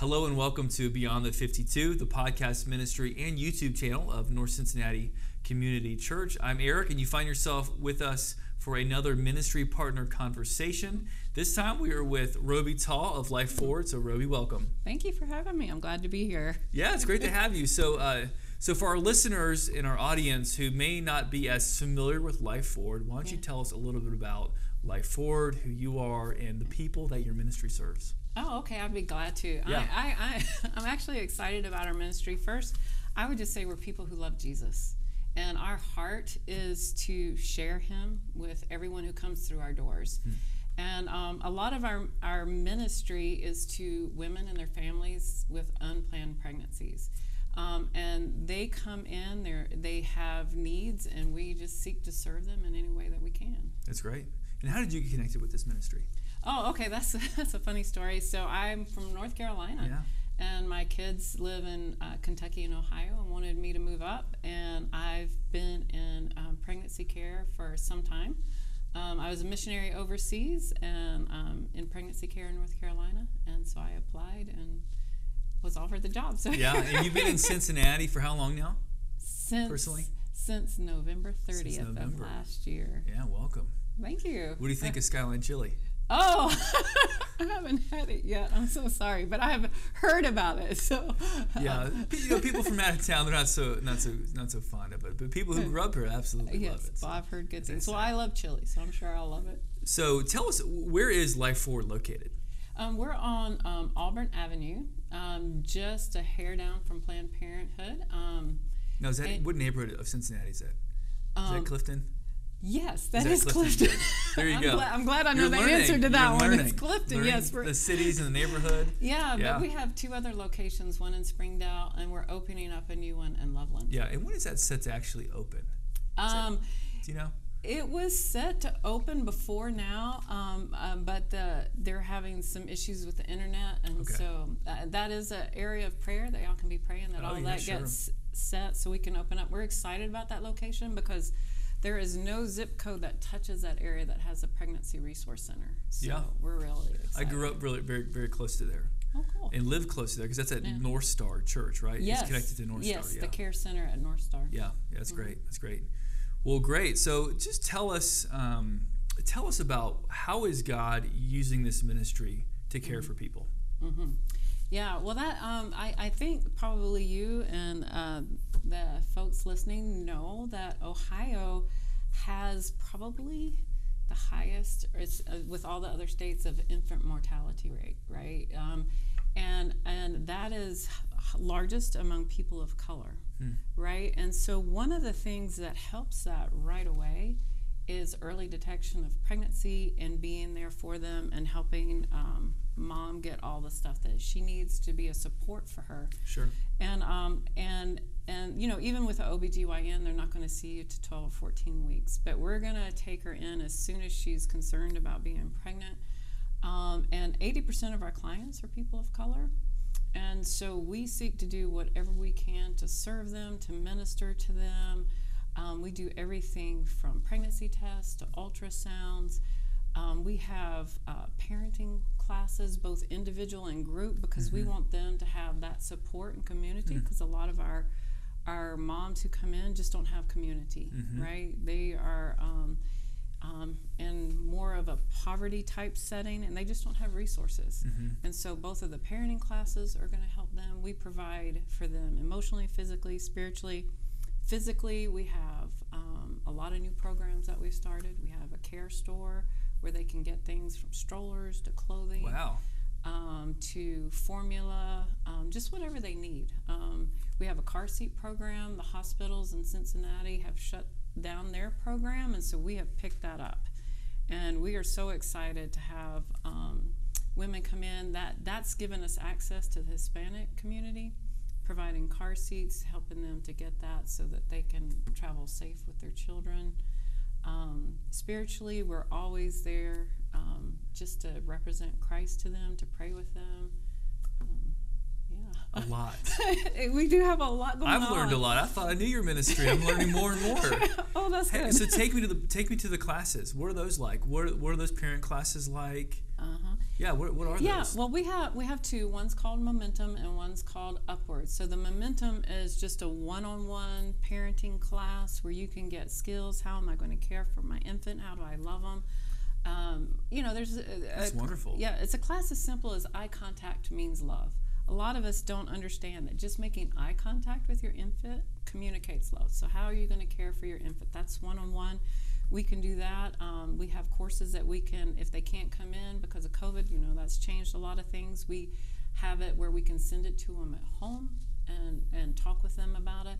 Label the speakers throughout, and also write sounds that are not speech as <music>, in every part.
Speaker 1: Hello and welcome to Beyond the 52, the podcast ministry and YouTube channel of North Cincinnati Community Church. I'm Eric, and you find yourself with us for another ministry partner conversation. This time we are with Roby Tall of Life Forward. So, Roby, welcome.
Speaker 2: Thank you for having me. I'm glad to be here.
Speaker 1: Yeah, it's great to have you. So, uh, so for our listeners in our audience who may not be as familiar with Life Forward, why don't you tell us a little bit about Life Forward, who you are, and the people that your ministry serves?
Speaker 2: Oh, okay. I'd be glad to.
Speaker 1: Yeah.
Speaker 2: I, I, I, <laughs> I'm actually excited about our ministry. First, I would just say we're people who love Jesus. And our heart is to share him with everyone who comes through our doors. And um, a lot of our, our ministry is to women and their families with unplanned pregnancies. Um, and they come in, they have needs, and we just seek to serve them in any way that we can.
Speaker 1: That's great. And how did you get connected with this ministry?
Speaker 2: Oh, okay. That's <laughs> that's a funny story. So I'm from North Carolina,
Speaker 1: Yeah.
Speaker 2: and my kids live in uh, Kentucky and Ohio, and wanted me to move up. And I've been in um, pregnancy care for some time. Um, I was a missionary overseas and um, in pregnancy care in North Carolina, and so I applied and was offered the job. So
Speaker 1: Yeah, and you've been in <laughs> Cincinnati for how long now?
Speaker 2: since
Speaker 1: personally?
Speaker 2: since November 30th
Speaker 1: November.
Speaker 2: of last year.
Speaker 1: Yeah, welcome.
Speaker 2: Thank you.
Speaker 1: What do you think of <laughs> Skyline Chili?
Speaker 2: Oh, <laughs> I haven't had it yet. I'm so sorry, but I have heard about it. So
Speaker 1: Yeah, you know, people from out of town they're not so not so not so fond of it, but people who grew up here absolutely love
Speaker 2: yes,
Speaker 1: it. So.
Speaker 2: I've heard good things. Well. I love chili, so I'm sure I'll love it.
Speaker 1: So tell us, where is Life Forward located?
Speaker 2: Um, we're on um, Auburn Avenue, um, just a hair down from Planned Parenthood. Um,
Speaker 1: Now, is that what neighborhood of Cincinnati is that? Is
Speaker 2: um,
Speaker 1: that Clifton?
Speaker 2: Yes, that
Speaker 1: that
Speaker 2: is
Speaker 1: Clifton?
Speaker 2: Clifton. <laughs>
Speaker 1: There you
Speaker 2: I'm
Speaker 1: go.
Speaker 2: Glad, I'm glad I know
Speaker 1: You're
Speaker 2: the
Speaker 1: learning.
Speaker 2: answer to that
Speaker 1: You're
Speaker 2: one.
Speaker 1: learning.
Speaker 2: It's Clifton.
Speaker 1: Learning
Speaker 2: Yes,
Speaker 1: the cities and the neighborhood.
Speaker 2: yeah, <laughs>
Speaker 1: Yeah.
Speaker 2: but we have two other locations, one in Springdale, and we're opening up a new one in Loveland.
Speaker 1: Yeah, and when is that set to actually open?
Speaker 2: Um,
Speaker 1: Do you know?
Speaker 2: It was set to open before now, um, um, but the, they're having some issues with the internet, and
Speaker 1: Okay.
Speaker 2: so uh, that is an area of prayer that y'all can be praying that
Speaker 1: Oh,
Speaker 2: all
Speaker 1: yeah,
Speaker 2: that
Speaker 1: sure.
Speaker 2: gets set so we can open up. We're excited about that location because there is no zip code that touches that area that has a pregnancy resource center. So
Speaker 1: Yeah.
Speaker 2: we're really excited.
Speaker 1: I grew up really very very close to there
Speaker 2: Oh, cool.
Speaker 1: and lived close to there because that's at
Speaker 2: Yeah.
Speaker 1: North Star Church, right?
Speaker 2: yes.
Speaker 1: It's connected to North
Speaker 2: yes,
Speaker 1: Star. Yeah.
Speaker 2: the care center at North Star.
Speaker 1: Yeah, yeah, that's
Speaker 2: Mm-hmm.
Speaker 1: great. That's great. Well, great. So, just tell us, um, tell us about how is God using this ministry to care
Speaker 2: Mm-hmm.
Speaker 1: for people?
Speaker 2: Yeah, well, that um, I, I think probably you and uh, the folks listening know that Ohio has probably the highest, or it's, uh, with all the other states, of infant mortality rate, right? Um, and and that is largest among people of color, right? And so one of the things that helps that right away is early detection of pregnancy and being there for them and helping um, mom get all the stuff that she needs to be a support for her.
Speaker 1: Sure.
Speaker 2: And um, and and you know, even with the OBGYN, they're not going to see you to 12 or 14 weeks, but we're going to take her in as soon as she's concerned about being pregnant. Um, and 80% of our clients are people of color. And so we seek to do whatever we can to serve them, to minister to them. Um, we do everything from pregnancy tests to ultrasounds. Um, we have uh, parenting classes, both individual and group, because we want them to have that support and community. Because a lot of our our moms who come in just don't have community, right? They are um, um, in more of a poverty type setting, and they just don't have resources. And so both of the parenting classes are going to help them. We provide for them emotionally, physically, spiritually. Physically, we have um, a lot of new programs that we've started. We have a care store where they can get things from strollers to clothing
Speaker 1: Wow.
Speaker 2: um, to formula, um, just whatever they need. Um, we have a car seat program. The hospitals in Cincinnati have shut down their program, and so we have picked that up. And we are so excited to have um, women come in. That that's given us access to the Hispanic community, providing car seats, helping them to get that so that they can travel safe with their children. Um, spiritually, we're always there um, just to represent Christ to them, to pray with them. Um,
Speaker 1: A lot. <laughs>
Speaker 2: we do have a lot going on.
Speaker 1: I've learned a lot. I thought I knew your ministry. I'm learning more and more. <laughs>
Speaker 2: oh, that's
Speaker 1: Hey,
Speaker 2: good.
Speaker 1: so take me to the take me to the classes. What are those like? What are, what are those parent classes like?
Speaker 2: Uh-huh.
Speaker 1: Yeah, what, what are
Speaker 2: Yeah,
Speaker 1: those?
Speaker 2: well, we have we have two. One's called Momentum, and one's called Upward. So the Momentum is just a one-on-one parenting class where you can get skills. How am I going to care for my infant? How do I love them? Um, you know, there's a,
Speaker 1: That's
Speaker 2: a-
Speaker 1: wonderful.
Speaker 2: Yeah, it's a class as simple as eye contact means love. A lot of us don't understand that just making eye contact with your infant communicates love. So how are you going to care for your infant? That's one-on-one. We can do that. Um, we have courses that we can, if they can't come in because of COVID, you know, that's changed a lot of things. We have it where we can send it to them at home and, and talk with them about it.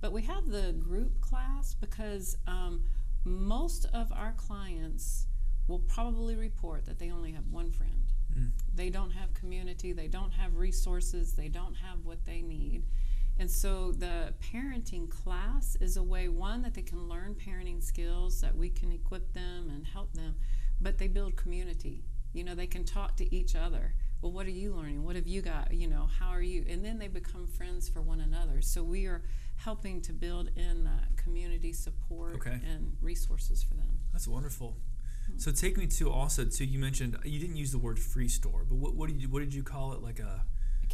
Speaker 2: But we have the group class because um, most of our clients will probably report that they only have one friend.
Speaker 1: Mm.
Speaker 2: They don't have community, they don't have resources, they don't have what they need. And so the parenting class is a way, one, that they can learn parenting skills, that we can equip them and help them, but they build community. You know, they can talk to each other. Well, what are you learning? What have you got? You know, how are you? And then they become friends for one another. So we are helping to build in that community support
Speaker 1: Okay.
Speaker 2: and resources for them.
Speaker 1: That's wonderful.
Speaker 2: Hmm.
Speaker 1: So take me to also to you mentioned you didn't use the word free store, but what, what did you what did you call it? Like a
Speaker 2: A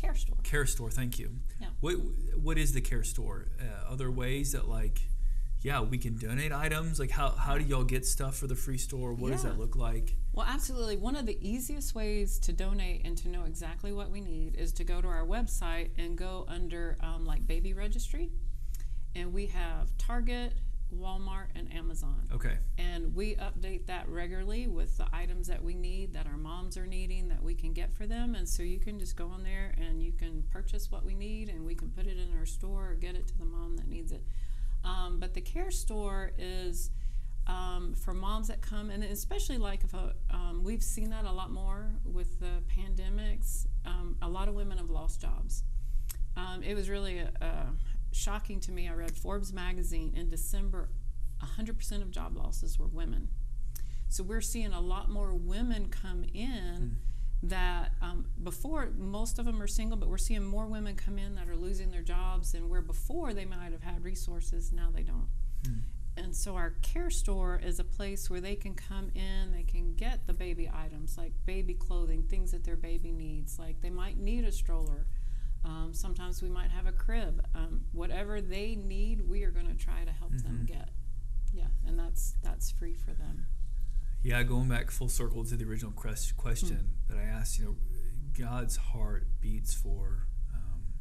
Speaker 2: care store.
Speaker 1: care store. Thank you.
Speaker 2: Yeah.
Speaker 1: What what is the care store? Uh, other ways that like, yeah, we can donate items. Like how how do y'all get stuff for the free store? What does that look like?
Speaker 2: Well, absolutely. One of the easiest ways to donate and to know exactly what we need is to go to our website and go under um, like baby registry. And we have Target, Walmart, and Amazon.
Speaker 1: Okay.
Speaker 2: And we update that regularly with the items that we need, that our moms are needing, that we can get for them. And so you can just go on there and you can purchase what we need and we can put it in our store or get it to the mom that needs it. Um, but the care store is um, for moms that come, and especially like if a, um, we've seen that a lot more with the pandemics. Um, a lot of women have lost jobs. Um, it was really uh, shocking to me. I read Forbes magazine in December, 100% of job losses were women. So we're seeing a lot more women come in that um, before most of them are single, but we're seeing more women come in that are losing their jobs, and where before they might have had resources, now they don't.
Speaker 1: Hmm.
Speaker 2: And so our care store is a place where they can come in, they can get the baby items like baby clothing, things that their baby needs. Like they might need a stroller. Um, sometimes we might have a crib. Um, whatever they need, we are going to try to help them
Speaker 1: Mhm.
Speaker 2: get. Yeah, and that's that's free for them.
Speaker 1: Yeah, going back full circle to the original quest- question that I asked, you know, God's heart beats for um,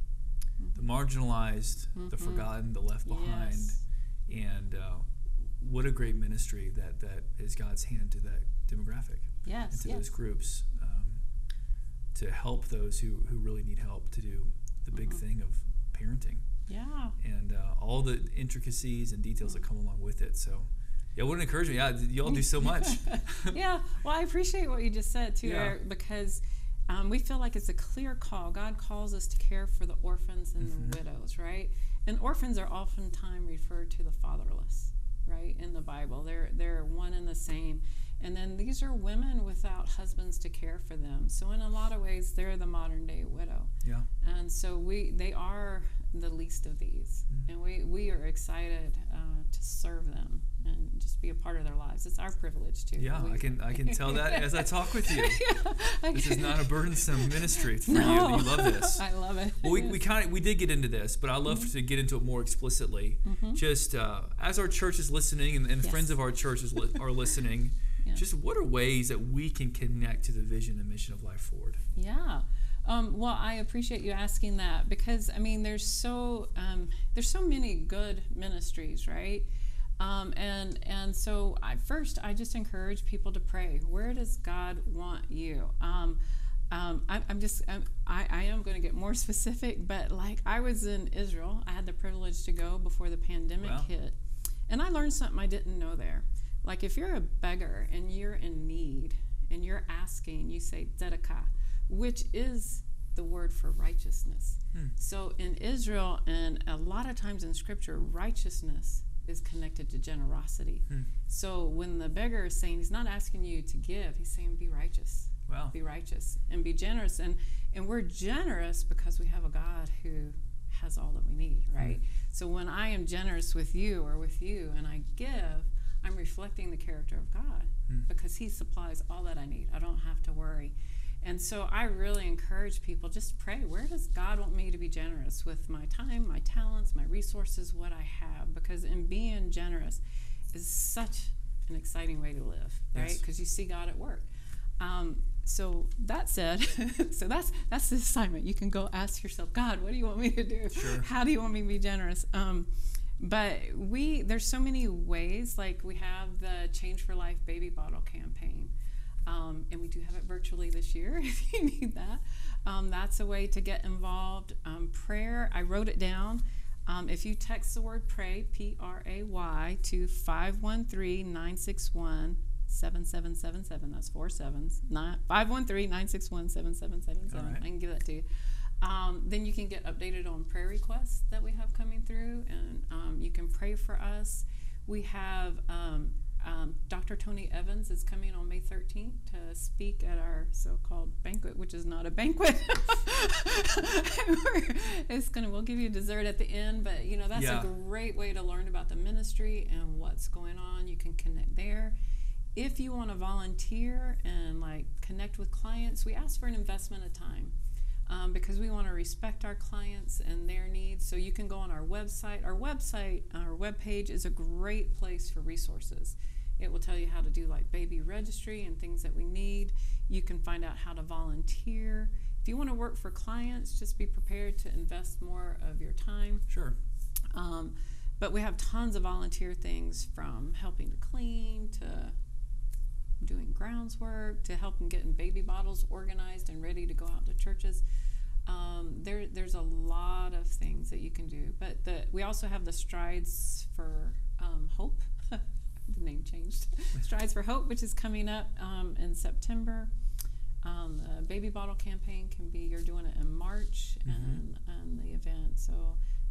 Speaker 1: the marginalized, the
Speaker 2: Mhm.
Speaker 1: forgotten, the left behind,
Speaker 2: Yes.
Speaker 1: and uh, what a great ministry that that is God's hand to that demographic and
Speaker 2: Yes.
Speaker 1: to
Speaker 2: yes.
Speaker 1: those groups to help those who who really need help to do the big
Speaker 2: Mhm.
Speaker 1: thing of parenting
Speaker 2: Yeah.
Speaker 1: and uh, all the intricacies and details that come along with it. So. Yeah, what an encouragement! Yeah, y'all do so <laughs> much. <laughs>
Speaker 2: yeah. Well, I appreciate what you just said too,
Speaker 1: Yeah.
Speaker 2: Eric, because um, we feel like it's a clear call. God calls us to care for the orphans and
Speaker 1: Mhm.
Speaker 2: the widows, right? And orphans are oftentimes referred to the fatherless, right? In the Bible, they're they're one and the same. And then these are women without husbands to care for them. So in a lot of ways, they're the modern day widow.
Speaker 1: Yeah.
Speaker 2: And so we they are the least of these,
Speaker 1: Mm.
Speaker 2: and we we are excited uh, to serve them and just be a part of their lives. It's our privilege too.
Speaker 1: Yeah, I can I can tell that as I talk with you. <laughs>
Speaker 2: Yeah,
Speaker 1: This is not a burdensome ministry <laughs> for you.
Speaker 2: No.
Speaker 1: You love this. <laughs>
Speaker 2: I love it.
Speaker 1: Well, we, we kind of we did get into this, but I love
Speaker 2: Mm-hmm.
Speaker 1: to get into it more explicitly. Just uh, as our church is listening, and, and
Speaker 2: Yes.
Speaker 1: friends of our church is li- are listening.
Speaker 2: Yeah.
Speaker 1: Just what are ways that we can connect to the vision and mission of Life Forward?
Speaker 2: Yeah. Um, well, I appreciate you asking that because I mean, there's so um, there's so many good ministries, right? Um, and and so I, first, I just encourage people to pray. Where does God want you? Um, um, I, I'm just I'm, I, I am going to get more <laughs> specific, but like I was in Israel, I had the privilege to go before the pandemic
Speaker 1: Wow.
Speaker 2: hit, and I learned something I didn't know there. Like if you're a beggar and you're in need and you're asking, you say tzedakah, which is the word for righteousness.
Speaker 1: Hmm.
Speaker 2: So in Israel and a lot of times in scripture, righteousness is connected to generosity.
Speaker 1: Hmm.
Speaker 2: So when the beggar is saying he's not asking you to give, he's saying be righteous.
Speaker 1: Wow.
Speaker 2: Be righteous and be generous. And and we're generous because we have a God who has all that we need, right? So when I am generous with you or with you and I give, I'm reflecting the character of God
Speaker 1: Hmm.
Speaker 2: because he supplies all that I need. I don't have to worry. And so I really encourage people just pray. Where does God want me to be generous with my time, my talents, my resources, what I have? Because in being generous is such an exciting way to live, right? Because yes. you see God at work. Um, so that said, <laughs> so that's that's the assignment. You can go ask yourself, God, what do you want me to do? Sure. How do you want me to be generous? Um, but we there's so many ways. Like we have the Change for Life baby bottle campaign, um, and we do have it virtually this year <laughs> if you need that. Um, that's a way to get involved. Um, prayer, I wrote it down. Um, if you text the word pray, P R A Y, to 513 961 7777. That's four sevens. 513 961 7777. I can give that to you. Um, then you can get updated on prayer requests that we have coming through, and um, you can pray for us. We have um, um Dr. Tony Evans is coming on May 13th to speak at our so-called banquet, which is not a banquet. <laughs> it's gonna we'll give you dessert at the end, but you know that's yeah. a great way to learn about the ministry and what's going on. You can connect there if you want to volunteer and like connect with clients, we ask for an investment of time um, because we want to respect our clients and their needs. So you can go on our website. Our website, our webpage is a great place for resources. It will tell you how to do like baby registry and things that we need. You can find out how to volunteer. If you want to work for clients, just be prepared to invest more of your time.
Speaker 1: Sure.
Speaker 2: Um, but we have tons of volunteer things from helping to clean to doing grounds work to help them getting baby bottles organized and ready to go out to churches. Um, there, there's a lot of things that you can do, but the, we also have the Strides for um, Hope. <laughs> the name changed. <laughs> Strides for Hope, which is coming up um, in September. Um, the baby bottle campaign can be you're doing it in March mm-hmm. and, and the event. So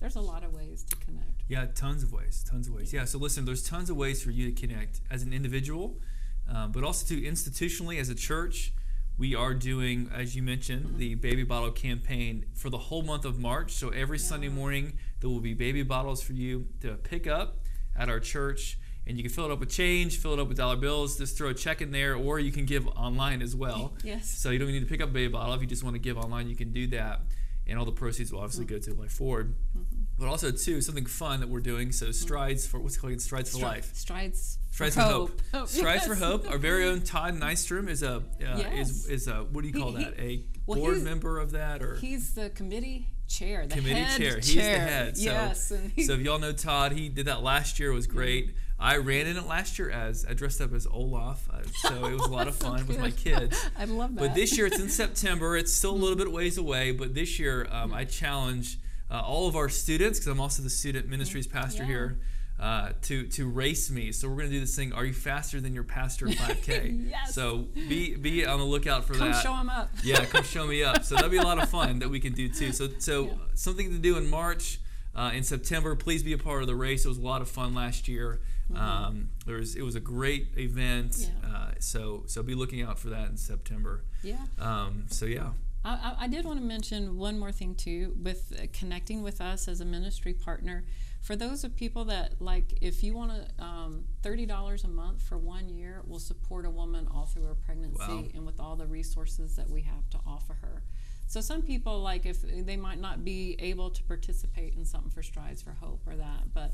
Speaker 2: there's a lot of ways to connect.
Speaker 1: Yeah, tons of ways, tons of ways. Yeah, so listen, there's tons of ways for you to connect as an individual um, but also to institutionally as a church. We are doing, as you mentioned, the baby bottle campaign for the whole month of March. So every yeah. Sunday morning, there will be baby bottles for you to pick up at our church. And you can fill it up with change, fill it up with dollar bills, just throw a check in there, or you can give online as well.
Speaker 2: yes.
Speaker 1: So you don't need to pick up a baby bottle. If you just want to give online, you can do that. And all the proceeds will obviously mm-hmm. go to Life Forward. Mm-hmm but also too something fun that we're doing. So mm-hmm. strides for what's called strides for life.
Speaker 2: Strides.
Speaker 1: Strides for, hope. hope. Strides yes. for hope. Our very own <laughs> Todd Nystrom is a uh, yes. is is a what do you call he, that? A well, board member of that or
Speaker 2: he's the committee chair. The
Speaker 1: committee chair. He's the head. So, yes. so if y'all know Todd, he did that last year. It was great. Mm-hmm. I ran in it last year as I dressed up as Olaf, uh, so it was a lot of <laughs> fun so with my kids. <laughs>
Speaker 2: I love that.
Speaker 1: But this year it's in September. It's still a little bit ways away, but this year um, I challenge uh, all of our students, because I'm also the student ministries pastor yeah. here, uh, to to race me. So we're going to do this thing. Are you faster than your pastor 5K? <laughs>
Speaker 2: yes.
Speaker 1: So be be on the lookout for
Speaker 2: come
Speaker 1: that.
Speaker 2: Come show them up. <laughs>
Speaker 1: yeah, come show me up. So that'll be a lot of fun that we can do too. So so yeah. something to do in March. Uh, in September, please be a part of the race. It was a lot of fun last year. Mm-hmm. Um, there was it was a great event. Yeah. Uh, so so be looking out for that in September.
Speaker 2: Yeah.
Speaker 1: Um, so yeah.
Speaker 2: I, I, did want to mention one more thing too with connecting with us as a ministry partner. For those of people that like, if you want to, um, thirty dollars a month for one year will support a woman all through her pregnancy wow. and with all the resources that we have to offer her. So some people like if they might not be able to participate in something for Strides for Hope or that, but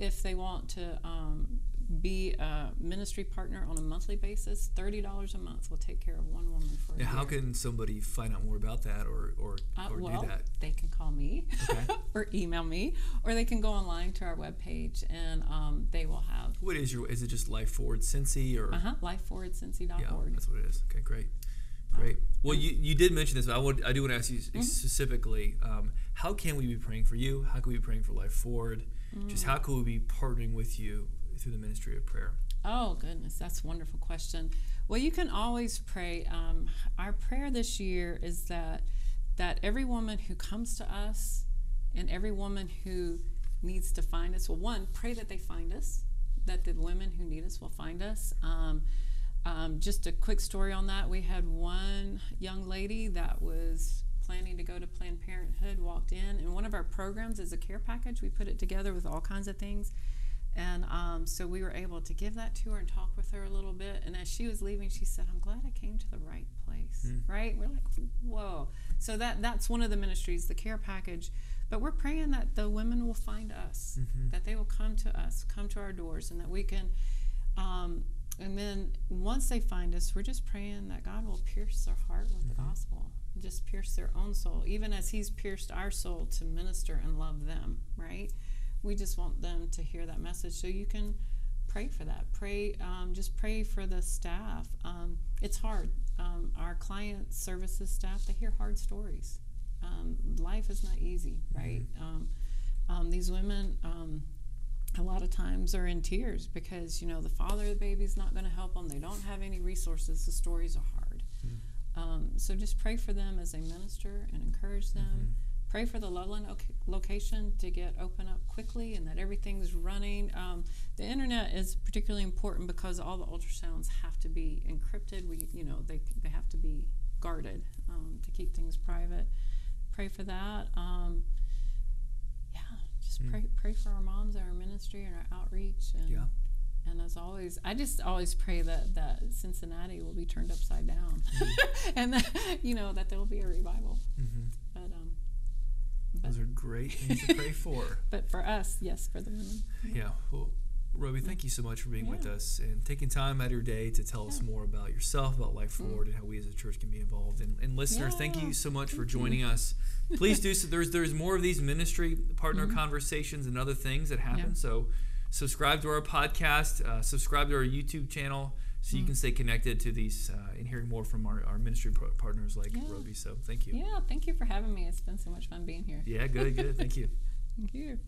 Speaker 2: if they want to um, be a ministry partner on a monthly basis, thirty dollars a month will take care of one woman for.
Speaker 1: Now, how can somebody find out more about that, or or, uh, or
Speaker 2: well,
Speaker 1: do that?
Speaker 2: They can call me, okay. <laughs> or email me, or they can go online to our webpage, and um, they will have.
Speaker 1: What is your? Is it just Life Forward Cincy or?
Speaker 2: Uh huh. LifeForwardCincy.org.
Speaker 1: Yeah, that's what it is. Okay, great. Great. Well, you, you did mention this, but I, would, I do want to ask you mm-hmm. specifically um, how can we be praying for you? How can we be praying for Life Forward? Just how can we be partnering with you through the ministry of prayer?
Speaker 2: Oh, goodness, that's a wonderful question. Well, you can always pray. Um, our prayer this year is that that every woman who comes to us and every woman who needs to find us, well, one, pray that they find us, that the women who need us will find us. Um, um, just a quick story on that. We had one young lady that was planning to go to Planned Parenthood walked in, and one of our programs is a care package. We put it together with all kinds of things And um, so we were able to give that to her and talk with her a little bit. And as she was leaving, she said, "I'm glad I came to the right place."
Speaker 1: Mm.
Speaker 2: Right? We're like, "Whoa!" So that that's one of the ministries, the care package. But we're praying that the women will find us,
Speaker 1: Mhm.
Speaker 2: that they will come to us, come to our doors, and that we can. Um, and then once they find us, we're just praying that God will pierce their heart with the
Speaker 1: Mhm.
Speaker 2: gospel, just pierce their own soul, even as He's pierced our soul to minister and love them. Right? We just want them to hear that message. So you can pray for that. Pray, um, just pray for the staff. Um, it's hard. Um, our client services staff they hear hard stories. Um, life is not easy, right? Um, um, these women. Um, a lot of times are in tears because you know the father of the baby's not going to help them they don't have any resources the stories are hard um, so just pray for them as they minister and encourage them. Pray for the loveland loc- location to get open up quickly and that everything's running. Um, the internet is particularly important because all the ultrasounds have to be encrypted. We you know they, they have to be guarded um, to keep things private. Pray for that. Um, yeah just
Speaker 1: Mm.
Speaker 2: pray pray for our moms and our ministry and our outreach and
Speaker 1: Yeah.
Speaker 2: And as always i just always pray that that cincinnati will be turned upside down <laughs> and that you know that there will be a revival
Speaker 1: hmm
Speaker 2: but um but,
Speaker 1: Those are great things to pray for. <laughs>
Speaker 2: but for us yes for the women
Speaker 1: Yeah. Well, Roby, thank you so much for being with us and taking time out of your day to tell us
Speaker 2: Yeah. Mm.
Speaker 1: more about yourself, about Life Forward, and how we as a church can be involved. And, and listeners, thank you so much for
Speaker 2: Thank you.
Speaker 1: joining us. Please do <laughs> so. There's there's more of these ministry partner
Speaker 2: Mhm.
Speaker 1: conversations and other things that happen.
Speaker 2: Yeah.
Speaker 1: So subscribe to our podcast, uh, subscribe to our YouTube channel, so you
Speaker 2: Mm.
Speaker 1: can stay connected to these uh, and hearing more from our, our ministry par- partners like
Speaker 2: Yeah.
Speaker 1: Roby. So thank you.
Speaker 2: yeah thank you for having me it's been so much fun being here
Speaker 1: Yeah, good, good. Thank you. <laughs>
Speaker 2: thank you